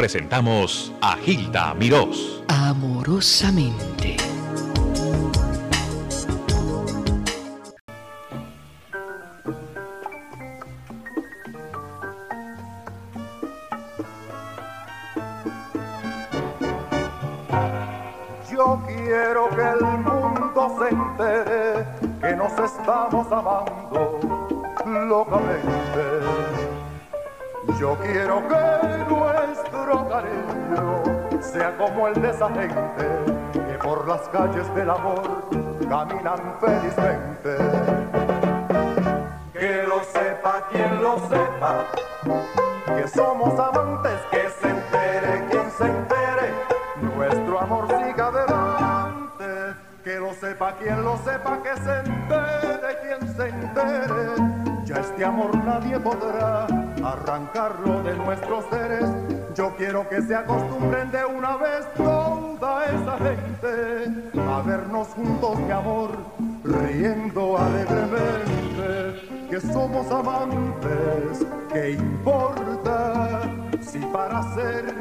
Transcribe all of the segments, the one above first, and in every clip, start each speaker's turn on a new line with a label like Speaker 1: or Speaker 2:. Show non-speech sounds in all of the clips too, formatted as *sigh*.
Speaker 1: presentamos a Gilda Mirós.
Speaker 2: Amorosamente.
Speaker 3: Sea como el de esa gente que por las calles del amor caminan felizmente. Que lo sepa quien lo sepa, que somos amantes, que se entere quien se entere, nuestro amor siga adelante. Que lo sepa quien lo sepa, que se entere quien se entere. Ya este amor nadie podrá arrancarlo de nuestros seres. Yo quiero que se acostumbren de una vez toda esa gente a vernos juntos, mi amor, riendo alegremente. Que somos amantes, ¿qué importa si para ser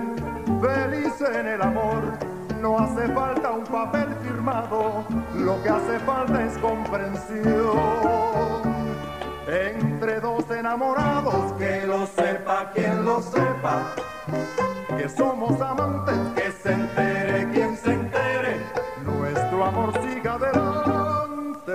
Speaker 3: feliz en el amor no hace falta un papel firmado? Lo que hace falta es comprensión entre dos enamorados, que lo sepa quien lo sepa, que somos amantes, que se entere quien se entere, nuestro amor siga adelante.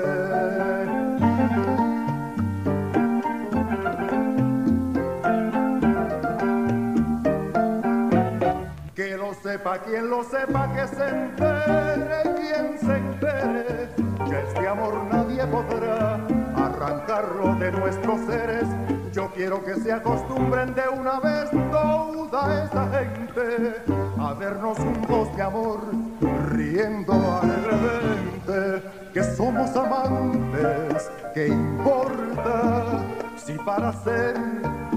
Speaker 3: Que lo sepa quien lo sepa, que se entere quien se entere, que este amor nadie podrá arrancarlo de nuestros seres. Yo quiero que se acostumbren de una vez toda esa gente a vernos juntos de amor, riendo alegremente, que somos amantes, ¿qué importa si para ser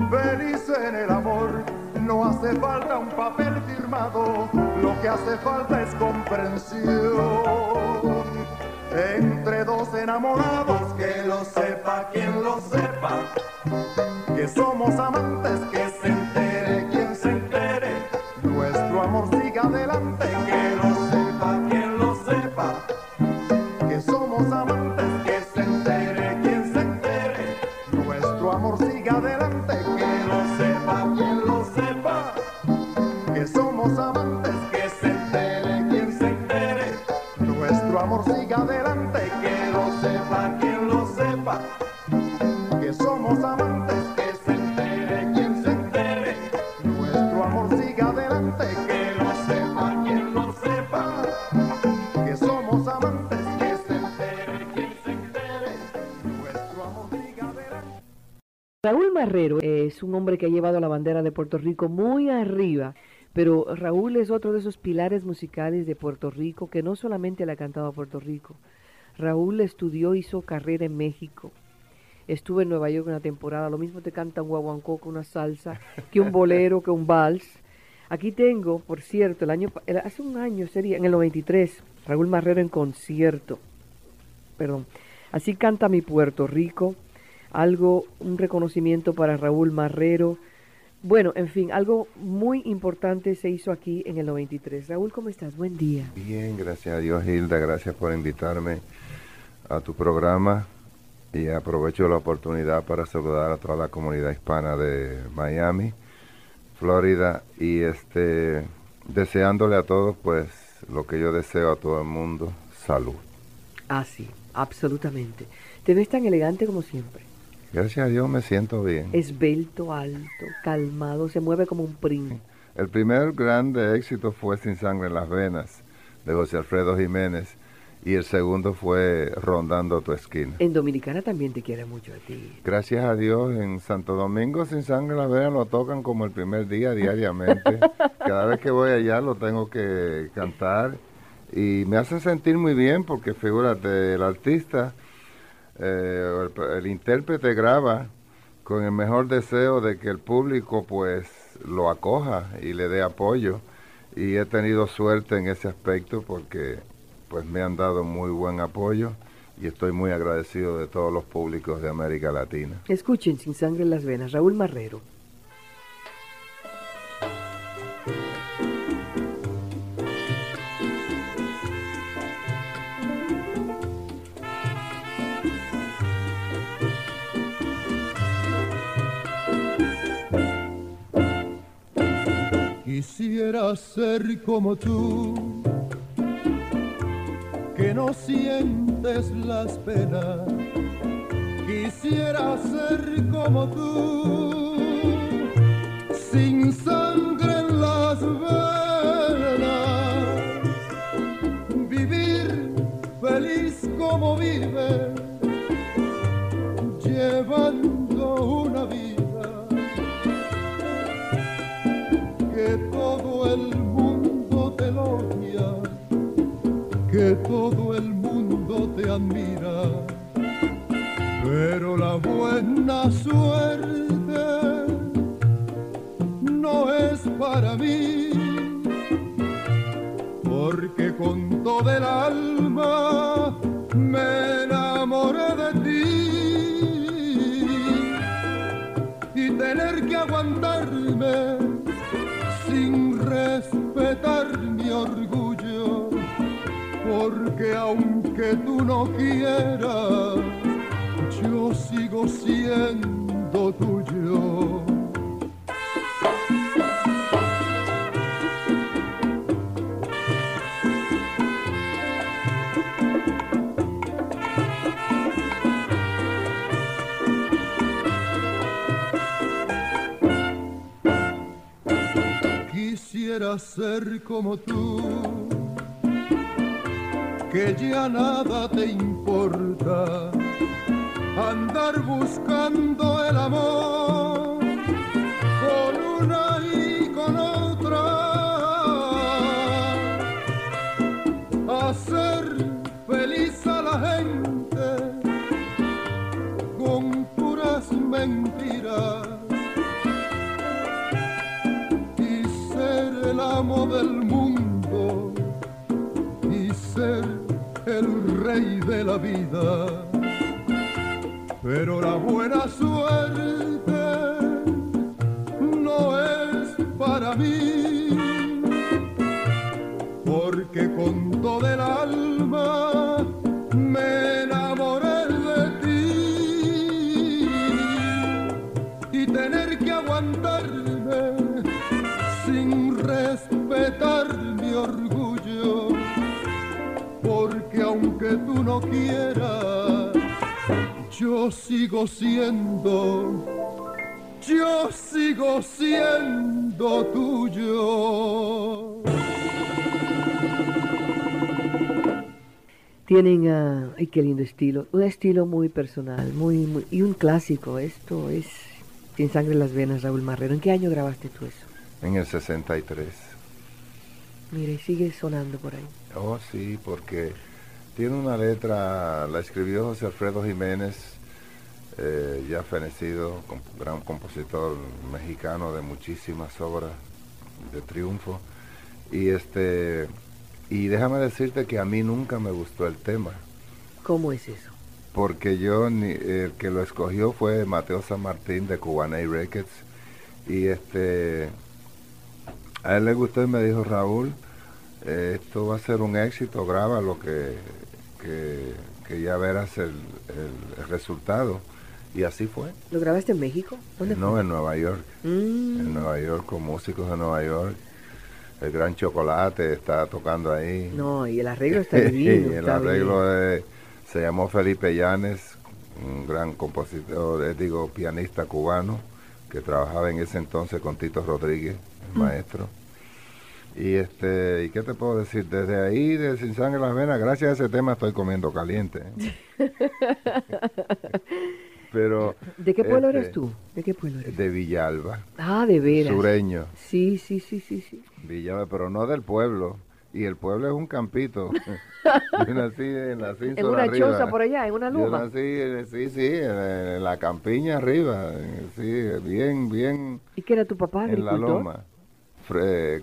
Speaker 3: feliz en el amor no hace falta un papel firmado, lo que hace falta es comprensión dos enamorados, que lo sepa quien lo sepa, que somos amantes, que se entere
Speaker 2: Raúl Marrero es un hombre que ha llevado la bandera de Puerto Rico muy arriba, pero Raúl es otro de esos pilares musicales de Puerto Rico que no solamente le ha cantado a Puerto Rico. Raúl estudió, hizo carrera en México. Estuve en Nueva York una temporada, lo mismo te canta un guaguancó que una salsa, que un bolero, que un vals. Aquí tengo, por cierto, el año hace un año sería, en el 93, Raúl Marrero en concierto. Perdón. Así canta mi Puerto Rico. Algo, un reconocimiento para Raúl Marrero. Bueno, en fin, algo muy importante se hizo aquí en el 93. Raúl, ¿cómo estás? Buen día.
Speaker 4: Bien, gracias a Dios, Hilda. Gracias por invitarme a tu programa. Y aprovecho la oportunidad para saludar a toda la comunidad hispana de Miami, Florida. Y este deseándole a todos, pues, lo que yo deseo a todo el mundo: salud.
Speaker 2: Ah, sí, absolutamente. Te ves tan elegante como siempre.
Speaker 4: Gracias a Dios me siento bien.
Speaker 2: Esbelto, alto, calmado, se mueve como un príncipe.
Speaker 4: El primer grande éxito fue Sin Sangre en las Venas, de José Alfredo Jiménez. Y el segundo fue Rondando tu esquina.
Speaker 2: En Dominicana también te quiere mucho a ti.
Speaker 4: Gracias a Dios, en Santo Domingo Sin Sangre en las Venas lo tocan como el primer día diariamente. *laughs* Cada vez que voy allá lo tengo que cantar y me hacen sentir muy bien porque figúrate, el artista, eh, el, el intérprete graba con el mejor deseo de que el público pues lo acoja y le dé apoyo y he tenido suerte en ese aspecto porque pues me han dado muy buen apoyo y estoy muy agradecido de todos los públicos de América Latina.
Speaker 2: Escuchen Sin Sangre en las Venas, Raúl Marrero.
Speaker 3: Quisiera ser como tú no sientes las penas. Quisiera ser como tú, sin sangre en las venas. Vivir feliz como vive, llevando una vida que todo el mundo te elogia, que todo te admira, pero la buena suerte no es para mí, porque con todo el alma me enamoré de ti. Y tener que aguantarme sin respetar mi orgullo, porque aunque tú no quieras, yo sigo siendo tuyo. Quisiera ser como tú, que ya nada te importa, andar buscando el amor con una y con otra, hacer feliz a la gente con puras mentiras. y ser el amo del mundo el rey de la vida. Pero la buena suerte quieras, yo sigo siendo, yo sigo siendo tuyo.
Speaker 2: Tienen, ah, ay, qué lindo estilo, un estilo muy personal, muy, muy, y un clásico. Esto es Sin sangre en las venas, Raúl Marrero. ¿En qué año grabaste tú eso?
Speaker 4: En el 63.
Speaker 2: Mira, y sigue sonando por ahí.
Speaker 4: Oh, sí, porque tiene una letra, la escribió José Alfredo Jiménez, eh, ya fenecido, gran compositor mexicano de muchísimas obras de triunfo. Y este y déjame decirte que a mí nunca me gustó el tema,
Speaker 2: ¿Cómo es eso?
Speaker 4: porque yo ni- el que lo escogió fue Mateo San Martín de Cubanay Records y este a él le gustó y me dijo Raúl eh, esto va a ser un éxito graba lo que, que, que ya verás el, el- el resultado y así fue
Speaker 2: ¿Lo grabaste en México? ¿Dónde
Speaker 4: no
Speaker 2: fue?
Speaker 4: en Nueva York
Speaker 2: Mm,
Speaker 4: en Nueva York con músicos de Nueva York el Gran Chocolate está tocando ahí
Speaker 2: No, y el arreglo está *laughs* divino.
Speaker 4: y el
Speaker 2: está
Speaker 4: arreglo de- se llamó Felipe Llanes, un gran compositor, eh, digo, pianista cubano, que trabajaba en ese entonces con Tito Rodríguez, el
Speaker 2: Mm.
Speaker 4: maestro. Y este, ¿y qué te puedo decir? Desde ahí, de Sin Sangre en las Venas, gracias a ese tema estoy comiendo caliente. ¿eh? *laughs* Pero
Speaker 2: ¿De qué pueblo
Speaker 4: este,
Speaker 2: eres tú? ¿De qué pueblo eres?
Speaker 4: de Villalba,
Speaker 2: Ah, de veras.
Speaker 4: sureño.
Speaker 2: Sí, sí, sí, sí, sí.
Speaker 4: Villalba, pero no del pueblo. Y el pueblo es un campito. *laughs* Yo nací en la
Speaker 2: En una
Speaker 4: arriba.
Speaker 2: choza por allá, en una
Speaker 4: Yo
Speaker 2: loma.
Speaker 4: nací, eh, sí, sí, en, la campiña arriba, sí, bien, bien
Speaker 2: ¿Y qué era tu papá,
Speaker 4: en la loma.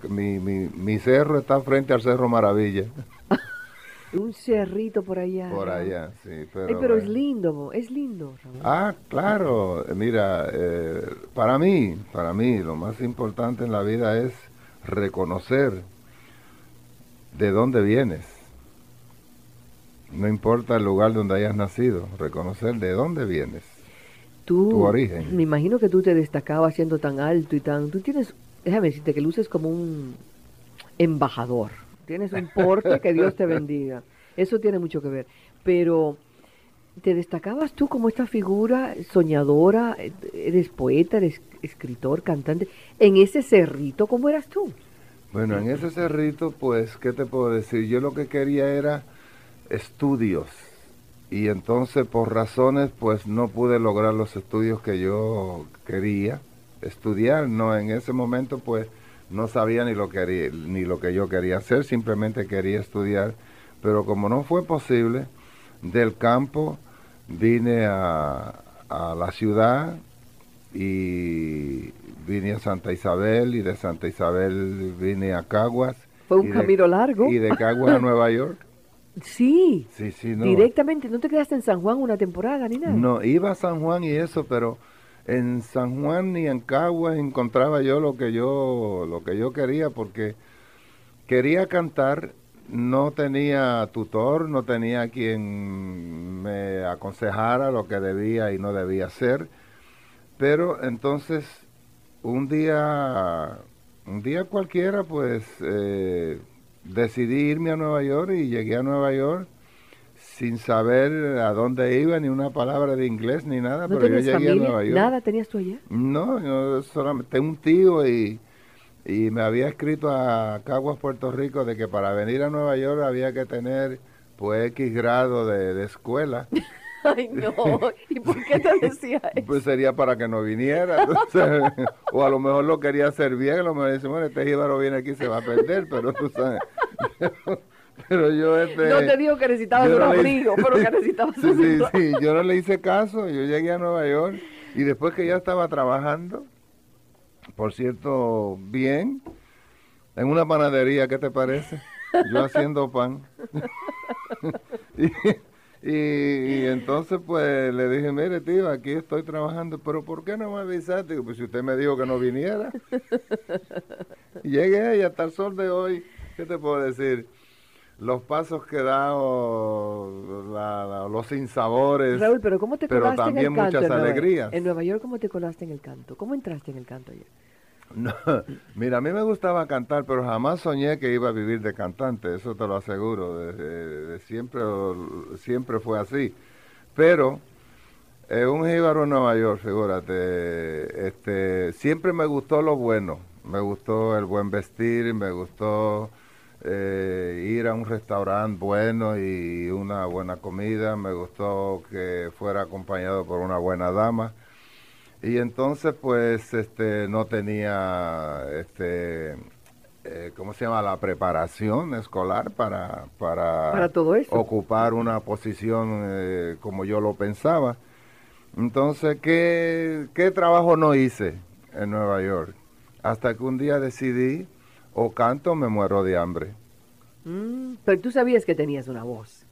Speaker 4: Mi, mi, mi cerro está frente al Cerro Maravilla, *laughs*
Speaker 2: Un cerrito por allá.
Speaker 4: por allá, sí. Pero,
Speaker 2: Ay, pero es lindo, es lindo.
Speaker 4: Ah, claro, mira, eh, para mí, para mí, lo más importante en la vida es reconocer de dónde vienes. No importa el lugar donde hayas nacido, reconocer de dónde vienes.
Speaker 2: tú,
Speaker 4: tu origen.
Speaker 2: Me imagino que tú te destacabas siendo tan alto y tan... Tú tienes déjame decirte que luces como un embajador. Tienes un porte que Dios te bendiga. Eso tiene mucho que ver. Pero te destacabas tú como esta figura soñadora, eres poeta, eres escritor, cantante. En ese cerrito, ¿cómo eras tú?
Speaker 4: Bueno, en ese cerrito, pues, ¿qué te puedo decir? Yo lo que quería era estudios. Y entonces, por razones, pues, no pude lograr los estudios que yo quería estudiar. No, en ese momento, pues, no sabía ni lo, que, ni lo que yo quería hacer, simplemente quería estudiar. Pero como no fue posible, del campo vine a, a la ciudad y vine a Santa Isabel y de Santa Isabel vine a Caguas.
Speaker 2: Fue un camino largo.
Speaker 4: Y de Caguas a Nueva York. *laughs*
Speaker 2: Sí.
Speaker 4: Sí, sí, no.
Speaker 2: Directamente, ¿no te quedaste en San Juan una temporada ni nada?
Speaker 4: No, iba a San Juan y eso, pero en San Juan ni en Caguas encontraba yo lo que yo lo que yo quería porque quería cantar, no tenía tutor, no tenía quien me aconsejara lo que debía y no debía hacer, pero entonces un día un día cualquiera pues eh, decidí irme a Nueva York y llegué a Nueva York sin saber a dónde iba, ni una palabra de inglés, ni nada,
Speaker 2: ¿No
Speaker 4: pero yo llegué a? Nueva York.
Speaker 2: ¿Nada tenías tú allá?
Speaker 4: No, yo solamente tengo un tío y, y me había escrito a Caguas, Puerto Rico, de que para venir a Nueva York había que tener pues X grado de, de escuela. *laughs*
Speaker 2: Ay, no. ¿Y por qué te decía *laughs* eso?
Speaker 4: Pues sería para que no viniera. *laughs* entonces, o a lo mejor lo quería hacer bien, a lo mejor dice, bueno, este jíbaro viene aquí se va a perder, pero tú sabes. Pero yo este...
Speaker 2: No te digo que necesitabas un
Speaker 4: no
Speaker 2: abrigo, pero que *laughs* necesitabas
Speaker 4: Sí,
Speaker 2: un
Speaker 4: sí, sí, yo no le hice caso, yo llegué a Nueva York y después que ya estaba trabajando, por cierto, bien, en una panadería, ¿qué te parece? Yo haciendo pan. *laughs* y, y- y entonces pues le dije, mire tío, aquí estoy trabajando, pero ¿por qué no me avisaste? Digo, pues si usted me dijo que no viniera. *laughs* Llegué y hasta el sol de hoy, ¿qué te puedo decir? Los pasos que la- la- los sinsabores.
Speaker 2: Raúl, pero ¿cómo te
Speaker 4: pero
Speaker 2: en
Speaker 4: también
Speaker 2: el canto?
Speaker 4: muchas
Speaker 2: en Nueva-
Speaker 4: alegrías.
Speaker 2: En Nueva York, ¿cómo te colaste en el canto? ¿Cómo entraste en el canto?
Speaker 4: No, *laughs* mira, a mí me gustaba cantar, pero jamás soñé que iba a vivir de cantante, eso te lo aseguro, de, de- de siempre, siempre fue así. Pero eh, un jíbaro en Nueva York, figúrate, este, siempre me gustó lo bueno, me gustó el buen vestir, me gustó eh, ir a un restaurante bueno y una buena comida, me gustó que fuera acompañado por una buena dama. Y entonces, pues, este, no tenía, este, eh, ¿cómo se llama? La preparación escolar para, para,
Speaker 2: Para todo eso.
Speaker 4: ocupar una posición eh, como yo lo pensaba. Entonces, ¿qué, ¿qué trabajo no hice en Nueva York? Hasta que un día decidí, o canto me muero de hambre.
Speaker 2: Mm, pero tú sabías que tenías una voz.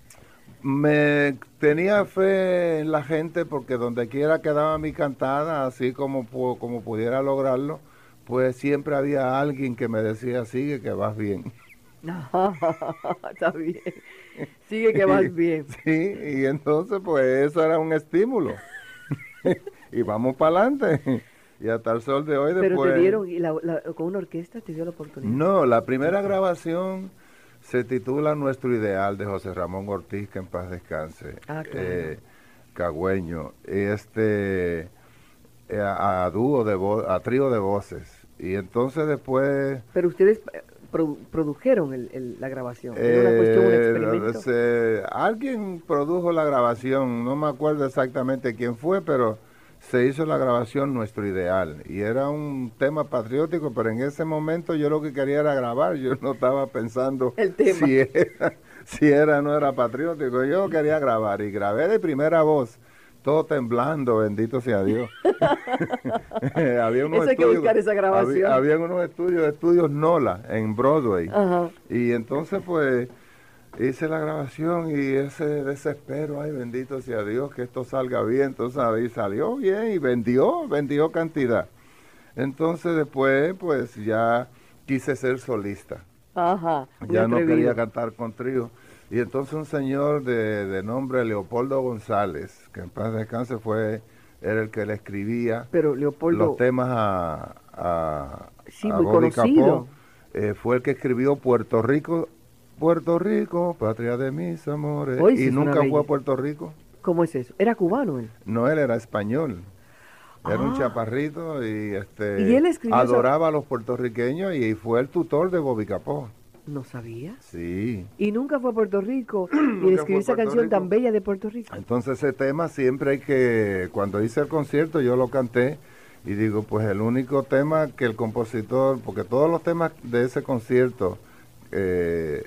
Speaker 4: Me tenía fe en la gente porque donde quiera que daba mi cantada, así como, como pudiera lograrlo, pues siempre había alguien que me decía, sigue que vas bien. *laughs*
Speaker 2: Está bien. Sigue que vas *laughs* bien.
Speaker 4: Sí, y entonces pues eso era un estímulo. *laughs* y vamos para adelante. Y hasta el sol de hoy
Speaker 2: Pero
Speaker 4: después...
Speaker 2: te dieron, y la- la- con una orquesta te dio la oportunidad.
Speaker 4: No, la primera grabación se titula Nuestro Ideal de José Ramón Ortiz, que en paz descanse.
Speaker 2: Ah, claro.
Speaker 4: eh, cagüeño. Este, eh, a, a dúo de vo- a trío de voces. Y entonces después...
Speaker 2: Pero ustedes eh, produ- produjeron el- el- la grabación. Era una cuestión, un
Speaker 4: eh,
Speaker 2: experimento.
Speaker 4: se- alguien produjo la grabación, no me acuerdo exactamente quién fue, pero se hizo la grabación Nuestro Ideal. Y era un tema patriótico, pero en ese momento yo lo que quería era grabar, yo no estaba pensando
Speaker 2: El tema.
Speaker 4: si era, si era o no era patriótico, yo quería grabar y grabé de primera voz. Todo temblando, bendito sea Dios. *laughs* *laughs* había unos
Speaker 2: Eso hay que
Speaker 4: estudios-
Speaker 2: buscar esa grabación.
Speaker 4: Había, unos estudios, estudios Nola en Broadway.
Speaker 2: Ajá.
Speaker 4: Y entonces pues hice la grabación y ese desespero, ay bendito sea Dios que esto salga bien, entonces ahí salió bien y vendió, vendió cantidad. Entonces después pues ya quise ser solista,
Speaker 2: Ajá.
Speaker 4: ya no
Speaker 2: atrevido.
Speaker 4: quería cantar con trío. Y entonces un señor de, de nombre Leopoldo González, que en paz descanse fue, era el que le escribía
Speaker 2: Pero Leopoldo,
Speaker 4: los temas a, a,
Speaker 2: Sí,
Speaker 4: a
Speaker 2: muy
Speaker 4: Bobby
Speaker 2: conocido.
Speaker 4: Capó, eh, fue el que escribió Puerto Rico, Puerto Rico, patria de mis amores.
Speaker 2: Hoy
Speaker 4: y nunca fue a. Puerto Rico.
Speaker 2: ¿Cómo es eso? Era cubano él.
Speaker 4: No, él era español. Era un
Speaker 2: Ah.
Speaker 4: chaparrito y este
Speaker 2: Y él esa-
Speaker 4: adoraba a los puertorriqueños y fue el tutor de Bobby Capó.
Speaker 2: No sabía.
Speaker 4: Sí.
Speaker 2: Y nunca fue a Puerto Rico *clears throat* y escribió esa canción
Speaker 4: Rico.
Speaker 2: tan bella de Puerto Rico.
Speaker 4: Entonces ese tema siempre hay que, cuando hice el concierto yo lo canté y digo, pues el único tema que el compositor, porque todos los temas de ese concierto eh,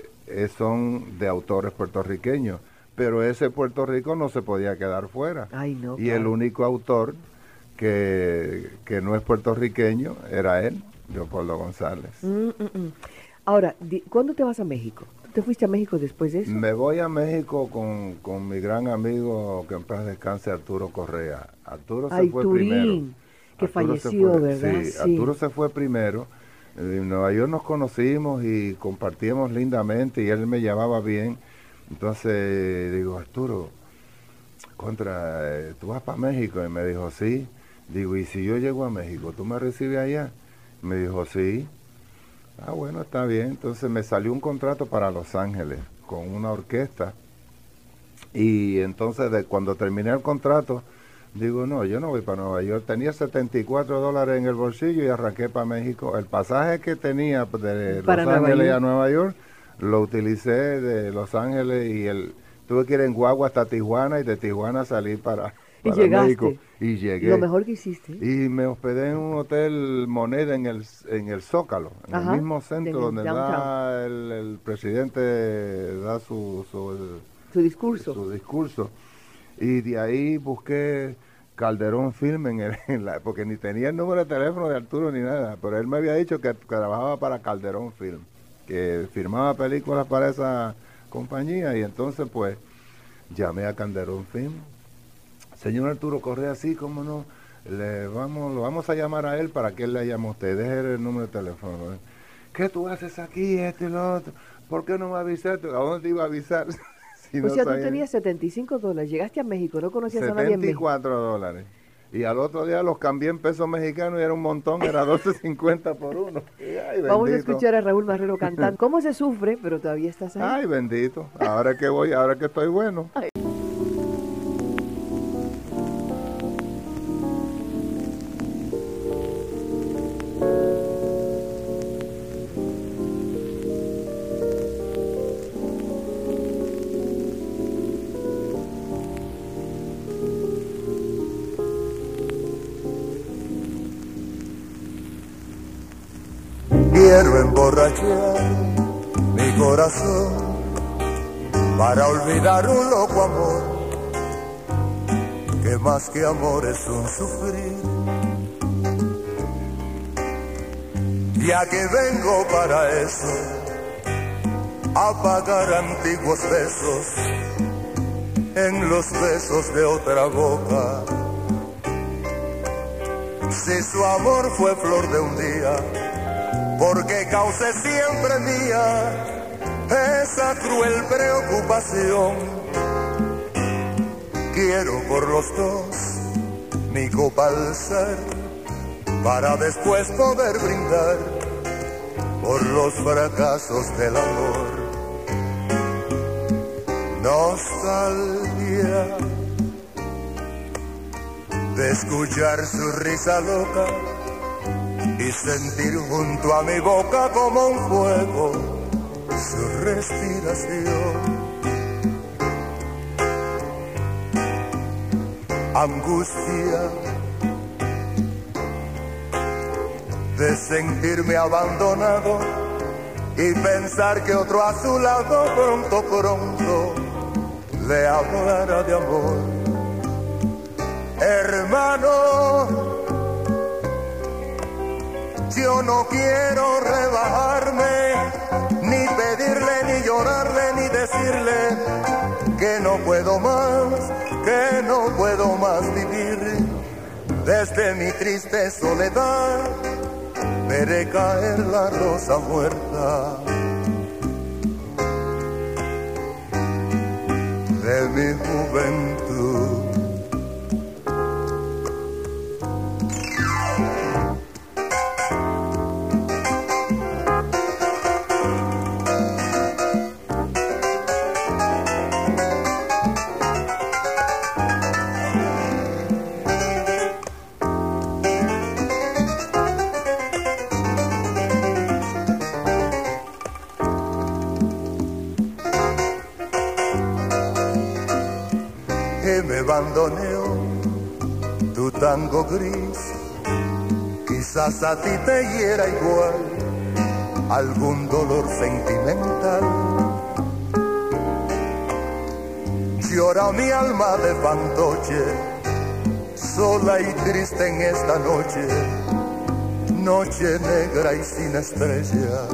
Speaker 4: son de autores puertorriqueños, pero ese Puerto Rico no se podía quedar fuera.
Speaker 2: Ay, no.
Speaker 4: y el
Speaker 2: claro.
Speaker 4: único autor que, que no es puertorriqueño era él, Leopoldo González.
Speaker 2: Mm, mm, mm. Ahora, di- ¿cuándo te vas a México? ¿Tú te fuiste a México después de eso?
Speaker 4: Me voy a México con, con mi gran amigo que en paz descanse, Arturo Correa. Arturo se
Speaker 2: Ay,
Speaker 4: fue
Speaker 2: Turín,
Speaker 4: primero.
Speaker 2: que
Speaker 4: Arturo se
Speaker 2: falleció,
Speaker 4: fue-
Speaker 2: ¿verdad?
Speaker 4: Sí,
Speaker 2: Sí.
Speaker 4: Arturo se fue primero. En Nueva York nos conocimos y compartíamos lindamente y él me llevaba bien. Entonces digo, Arturo, contra, eh, tú vas para México. Y me dijo, sí. Digo, ¿y si yo llego a México, tú me recibes allá? Me dijo, sí. Ah, bueno, está bien. Entonces me salió un contrato para Los Ángeles con una orquesta. Y entonces de, cuando terminé el contrato, digo, no, yo no voy para Nueva York. Tenía 74 dólares en el bolsillo y arranqué para México. El pasaje que tenía de Los Ángeles a Nueva York lo utilicé de Los Ángeles y el tuve que ir en guagua hasta Tijuana y de Tijuana salí para,
Speaker 2: Y
Speaker 4: para
Speaker 2: llegaste.
Speaker 4: México. Y llegué.
Speaker 2: Lo mejor que hiciste.
Speaker 4: Y me hospedé en un hotel Moneda en el, en el Zócalo, en
Speaker 2: Ajá,
Speaker 4: el mismo
Speaker 2: en
Speaker 4: centro donde da el, el presidente da su, su,
Speaker 2: Su discurso.
Speaker 4: su discurso. Y de ahí busqué Calderón Film, en el- *laughs* en la- porque ni tenía el número de teléfono de Arturo ni nada, pero él me había dicho que trabajaba para Calderón Film, que firmaba películas para esa compañía y entonces pues llamé a Calderón Film. Señor Arturo Correa, sí, cómo no, le vamos, lo vamos a llamar a él para que él le llame a usted, deje el número de teléfono. ¿eh? ¿Qué tú haces aquí, esto y lo otro? ¿Por qué no me avisaste? ¿A dónde te iba a avisar? *laughs* Si
Speaker 2: o
Speaker 4: no
Speaker 2: sea, tú tenías 75 dólares, llegaste a México, no conocías a nadie en México.
Speaker 4: 74 dólares. Y al otro día los cambié en pesos mexicanos y era un montón, era 12.50 por uno. *laughs* Ay,
Speaker 2: Vamos a escuchar a Raúl Marrero cantando. *laughs* ¿Cómo se sufre? Pero todavía estás ahí.
Speaker 4: Ay, bendito. Ahora que voy, ahora que estoy bueno.
Speaker 5: Quiero para olvidar un loco amor que más que amor es un sufrir. Ya que vengo para eso, a pagar antiguos besos en los besos de otra boca. Si su amor fue flor de un día, porque causé siempre mía esa cruel preocupación. Quiero por los dos mi copa alzar para después poder brindar por los fracasos del amor. Nostalgia de escuchar su risa loca y sentir junto a mi boca como un fuego su respiración. Angustia de sentirme abandonado y pensar que otro a su lado pronto, pronto le hablará de amor. Hermano, yo no quiero rebajarme, llorarle, ni decirle que no puedo más, que no puedo más vivir. Desde mi triste soledad veré caer la rosa muerta de mi juventud.
Speaker 6: Tu tango gris, quizás a ti te hiera igual algún dolor sentimental. Llora mi alma de fantoche, sola y triste en esta noche, noche negra y sin estrellas.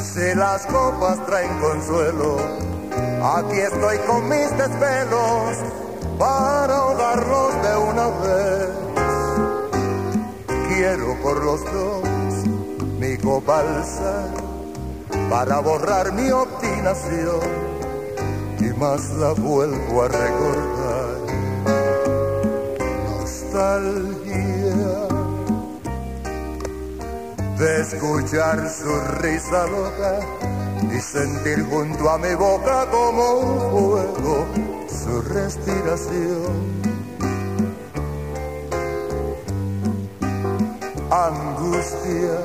Speaker 6: Si las copas traen consuelo, aquí estoy con mis desvelos para ahogarlos de una vez. Quiero por los dos mi copa para borrar mi obstinación y más la vuelvo a recordar. Nostalgia de escuchar su risa loca y sentir junto a mi boca como un fuego su respiración. Angustia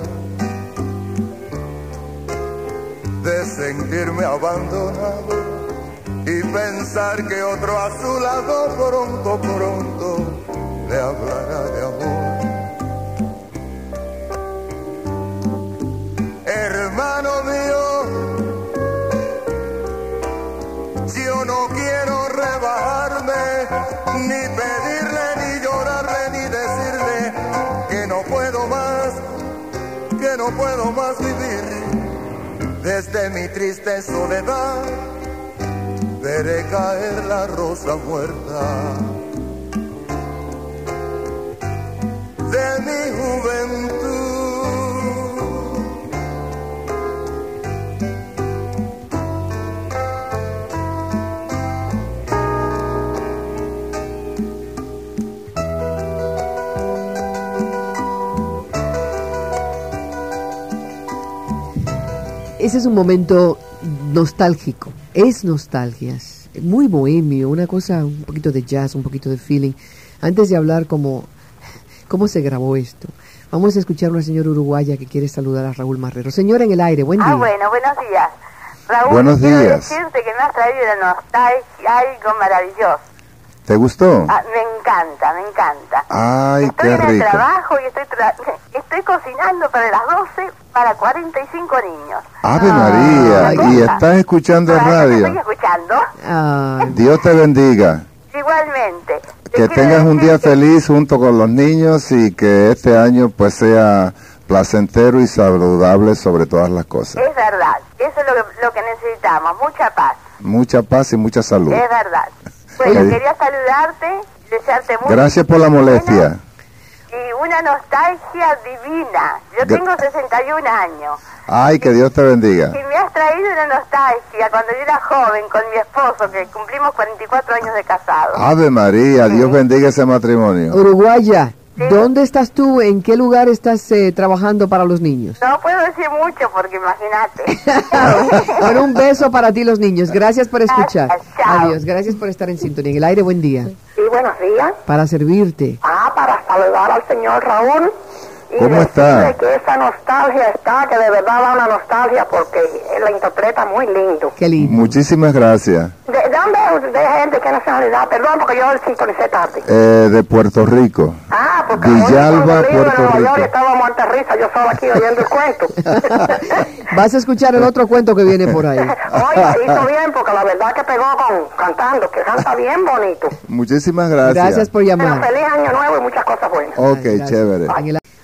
Speaker 6: de sentirme abandonado y pensar que otro a su lado pronto, pronto le hablará de amor. No puedo más vivir. Desde mi triste soledad, veré caer la rosa muerta de mi juventud.
Speaker 7: Ese es un momento nostálgico, es nostalgia, es muy bohemio, una cosa, un poquito de jazz, un poquito de feeling. Antes de hablar cómo, cómo se grabó esto, vamos a escuchar a una señora uruguaya que quiere saludar a Raúl Marrero. Señora en el aire, buen día.
Speaker 8: Ah, bueno, buenos días. Raúl,
Speaker 4: Buenos
Speaker 8: quiero
Speaker 4: días.
Speaker 8: decirte que me has traído una nostalgia, algo maravilloso.
Speaker 4: ¿Te gustó?
Speaker 8: Ah, me encanta, me encanta.
Speaker 4: Ay,
Speaker 8: estoy
Speaker 4: qué
Speaker 8: en el
Speaker 4: rico.
Speaker 8: trabajo y estoy, tra- *laughs* estoy cocinando para las 12 para 45 niños.
Speaker 4: Ave
Speaker 7: Ah,
Speaker 4: María, y estás escuchando
Speaker 8: eso
Speaker 4: radio.
Speaker 8: Estoy escuchando.
Speaker 7: Ay,
Speaker 4: Dios te bendiga.
Speaker 8: Igualmente. Te
Speaker 4: Que tengas un día
Speaker 8: que-
Speaker 4: feliz junto con los niños y que este año pues sea placentero y saludable sobre todas las cosas.
Speaker 8: Es verdad, eso es lo que, lo que necesitamos, mucha paz.
Speaker 4: Mucha paz y mucha salud.
Speaker 8: Es verdad. Bueno, quería saludarte, desearte mucho.
Speaker 4: Gracias por la molestia.
Speaker 8: Y una nostalgia divina. Yo
Speaker 4: Gra-
Speaker 8: tengo 61 años.
Speaker 4: Ay, que Dios te bendiga.
Speaker 8: Y me has traído una nostalgia cuando yo era joven con mi esposo, que cumplimos 44 años de casado.
Speaker 4: Ave María, Dios bendiga ese matrimonio.
Speaker 7: Uruguaya. ¿Dónde estás tú? ¿En qué lugar estás eh, trabajando para los niños?
Speaker 8: No puedo decir mucho porque imagínate. *laughs*
Speaker 7: Bueno, un beso para ti los niños. Gracias por escuchar.
Speaker 8: Gracias.
Speaker 7: Adiós. Gracias por estar en sintonía. En el aire, buen día.
Speaker 9: Sí, buenos días.
Speaker 7: Para servirte.
Speaker 9: Ah, para saludar al señor Raúl. Y
Speaker 4: ¿Cómo está?
Speaker 9: que esa nostalgia está, que de verdad da una nostalgia porque él la interpreta muy lindo.
Speaker 7: Qué lindo.
Speaker 4: Muchísimas gracias.
Speaker 9: ¿De, de dónde de gente? ¿Qué nacionalidad? Perdón, porque yo sintonicé tarde.
Speaker 4: Eh, de Puerto Rico.
Speaker 9: Ah, porque
Speaker 4: Villalba,
Speaker 9: estaba
Speaker 4: Puerto
Speaker 9: en Nueva York
Speaker 4: Rico.
Speaker 9: y estaba muerta risa, yo solo aquí oyendo el cuento. *laughs*
Speaker 7: Vas a escuchar el otro cuento que viene por ahí. *laughs*
Speaker 9: Oye, hizo bien porque la verdad que pegó con cantando, que canta bien bonito.
Speaker 4: Muchísimas gracias.
Speaker 7: Gracias por
Speaker 9: Pero
Speaker 7: llamar.
Speaker 9: feliz año nuevo y muchas cosas buenas.
Speaker 4: Ok,
Speaker 7: Ay,
Speaker 4: chévere.
Speaker 7: En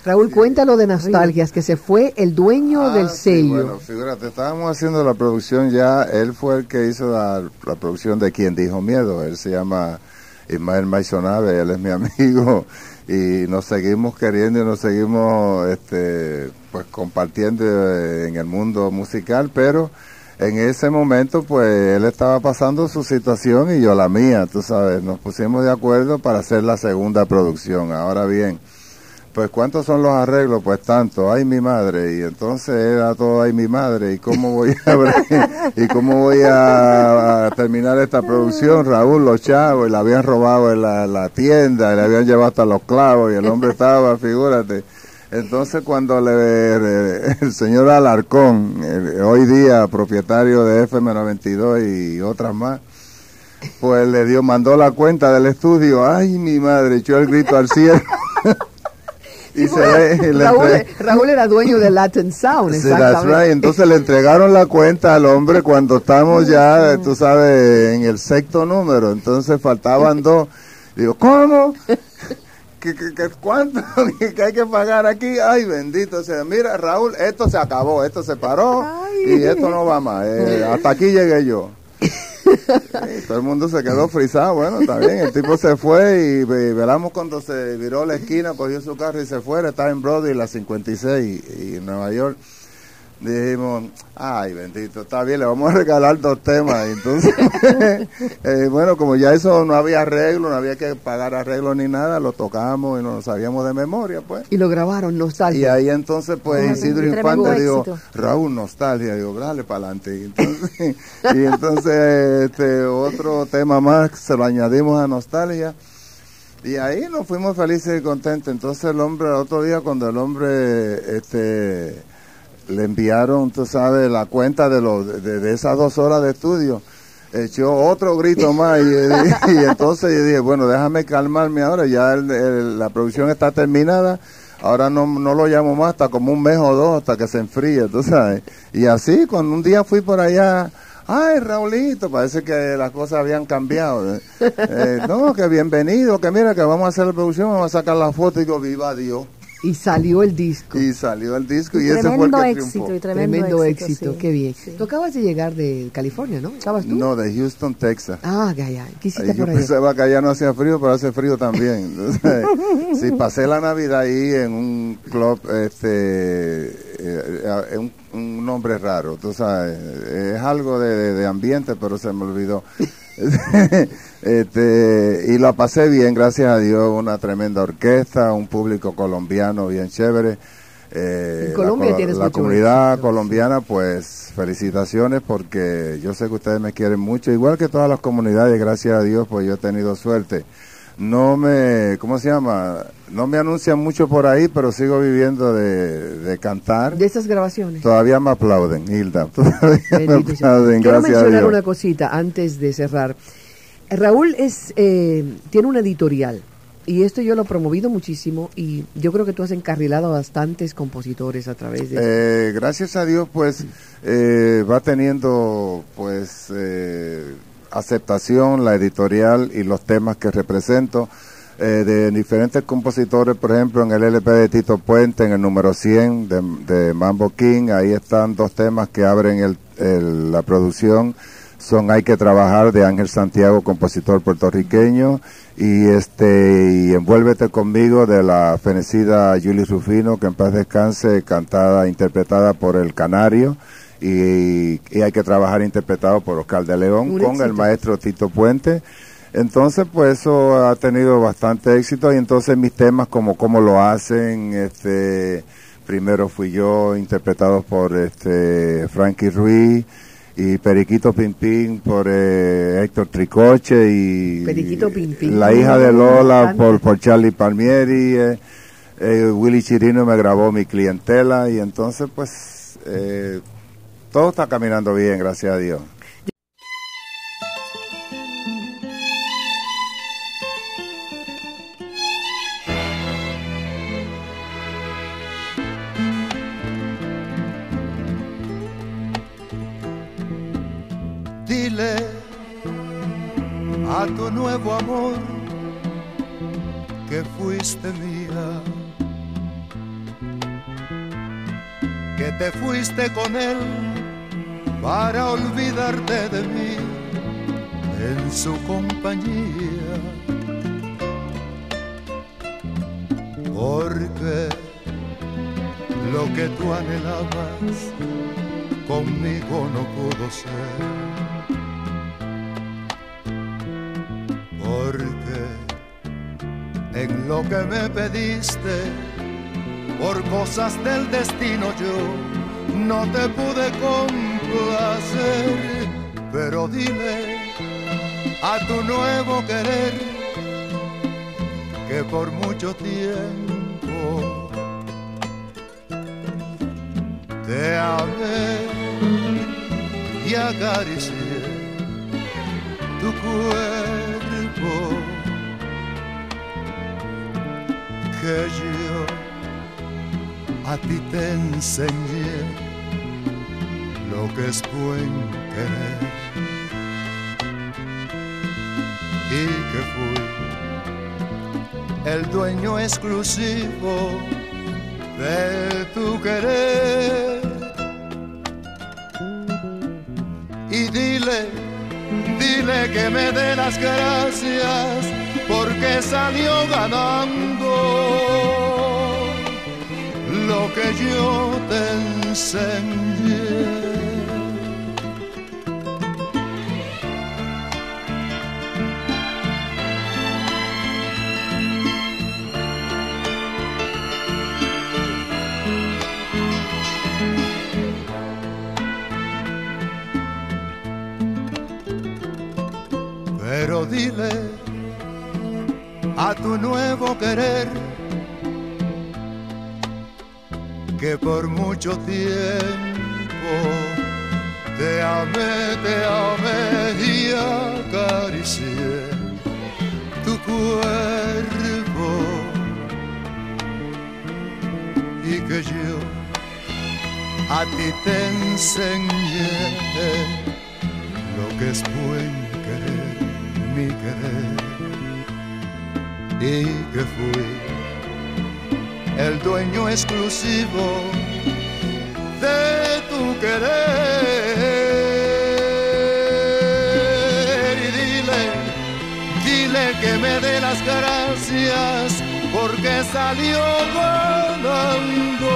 Speaker 7: Raúl, cuéntalo de Nostalgias, que se fue el dueño
Speaker 4: Ah,
Speaker 7: del
Speaker 4: sí,
Speaker 7: sello.
Speaker 4: bueno, figúrate, estábamos haciendo la producción ya, él fue el que hizo la, la producción de Quien Dijo Miedo, él se llama Ismael Maisonave, él es mi *laughs* amigo y nos seguimos queriendo y nos seguimos este, pues compartiendo eh, en el mundo musical, pero en ese momento pues él estaba pasando su situación y yo la mía, tú sabes, nos pusimos de acuerdo para hacer la segunda producción. Ahora bien, pues cuántos son los arreglos, pues tanto, ay mi madre, y entonces era todo ay mi madre, y cómo voy a *laughs* abrir- y cómo voy a, a terminar esta producción, Raúl, los chavos, y la habían robado en la, la tienda, y le habían llevado hasta los clavos, y el hombre *laughs* estaba, figúrate. Entonces cuando le, el señor Alarcón, el- hoy día propietario de FM92 y otras más, pues le dio, mandó la cuenta del estudio, ay mi madre, echó el grito al cielo. *laughs*
Speaker 7: y se Raúl, Raúl, era dueño de Latin Sound,
Speaker 4: sí, that's right. Entonces le entregaron la cuenta al hombre cuando estamos ya, tú sabes, en el sexto número. Entonces faltaban *laughs* dos. Digo, ¿cómo? ¿Qué, qué, cuánto *laughs* que hay que pagar aquí? Ay, bendito sea. Mira, Raúl, esto se acabó, esto se paró y esto no va más. Eh, hasta aquí llegué yo. *laughs* *laughs* todo el mundo se quedó frisado, bueno, está bien, el tipo se fue y, velamos cuando se viró la esquina, cogió su carro y se fue, estaba en Brody, la 56 y, y en Nueva York dijimos, ay bendito, está bien, le vamos a regalar dos temas. Entonces, *laughs* eh, bueno, como ya eso no había arreglo, no había que pagar arreglo ni nada, lo tocamos y nos lo sabíamos de memoria, pues.
Speaker 7: Y lo grabaron, nostalgia.
Speaker 4: Y ahí entonces, pues, Isidro Infante dijo, Raúl, nostalgia, digo, dale para adelante. Y entonces, *laughs* y entonces este otro tema más, se lo añadimos a nostalgia. Y ahí nos fuimos felices y contentos. Entonces el hombre, el otro día cuando el hombre, este le enviaron, tú sabes, la cuenta de, los, de, esas dos horas de estudio. Echó otro grito *laughs* más y, entonces yo dije, bueno, déjame calmarme ahora, ya la producción está terminada, ahora no, no lo llamo más hasta como un mes o dos hasta que se enfríe, tú sabes. Y así, cuando un día fui por allá, ay, Raulito, parece que las cosas habían cambiado. Eh, *laughs* no, que bienvenido, que mira, que vamos a hacer la producción, vamos a sacar la foto y digo, viva Dios.
Speaker 7: Y salió el disco.
Speaker 4: Y salió el disco y, ese fue el que éxito,
Speaker 7: Y tremendo, éxito, qué bien. Tú acabas de llegar de California, ¿no? ¿Estabas tú?
Speaker 4: No, de Houston, Texas.
Speaker 7: Ah, ya, ya. ¿Qué hiciste
Speaker 4: por
Speaker 7: allá?
Speaker 4: pensaba que allá no hacía frío, pero hace frío también. *laughs* sí, pasé la Navidad ahí en un club, este, eh, un, un, nombre raro, tú sabes. Es algo de, de ambiente, pero se me olvidó. *laughs* *laughs* Este, y la pasé bien, gracias a Dios, una tremenda orquesta, un público colombiano bien chévere.
Speaker 7: Eh, Colombia
Speaker 4: la, la comunidad colombiana, pues felicitaciones porque yo sé que ustedes me quieren mucho, igual que todas las comunidades, gracias a Dios, pues yo he tenido suerte. No me, ¿cómo se llama? No me anuncian mucho por ahí, pero sigo viviendo de, cantar.
Speaker 7: De esas grabaciones.
Speaker 4: Todavía me aplauden, Hilda. *laughs* Todavía me aplauden,
Speaker 7: Quiero mencionar una cosita antes de cerrar. Raúl es, eh, tiene una editorial y esto yo lo he promovido muchísimo y yo creo que tú has encarrilado a bastantes compositores a través de...
Speaker 4: Eh, gracias a Dios pues eh, va teniendo pues aceptación la editorial y los temas que represento de diferentes compositores, por ejemplo en el LP de Tito Puente, en el número 100 de, Mambo King, ahí están dos temas que abren el, la producción son Hay que trabajar de Ángel Santiago, compositor puertorriqueño, y este y Envuélvete conmigo de la fenecida Julie Rufino, que en paz descanse, cantada, interpretada por el Canario, y, Hay que trabajar interpretado por Oscar de León con el maestro Tito Puente. Entonces, pues eso ha tenido bastante éxito y entonces mis temas como cómo lo hacen, este, primero fui yo interpretado por este Frankie Ruiz, y Periquito Pimpín por eh, Héctor Tricoche y
Speaker 7: Periquito
Speaker 4: la hija de Lola por, por Charlie Palmieri eh, eh, Willy Chirino me grabó mi clientela y entonces pues todo está caminando bien gracias a Dios
Speaker 3: Lo que tú anhelabas conmigo no pudo ser. Porque en lo que me pediste, por cosas del destino yo no te pude complacer, pero dile a tu nuevo querer que por mucho tiempo te amé y acaricié tu cuerpo que yo a ti te enseñé lo que es buen querer y que fui el dueño exclusivo de tu querer. Que me dé las gracias porque salió ganando lo que yo te enseñé. Dile a tu nuevo querer que por mucho tiempo te amé, te amé y acaricié tu cuerpo y que yo a ti te enseñé lo que es buen querer, querer y que fui el dueño exclusivo de tu querer. Y dile, dile que me dé las gracias porque salió ganando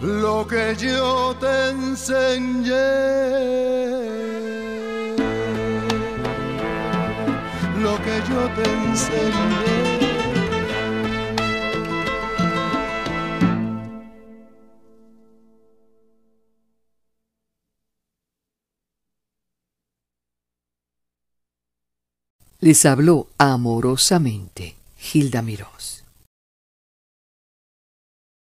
Speaker 3: lo que yo te enseñé. Te.
Speaker 7: Les habló amorosamente Gilda Mirós.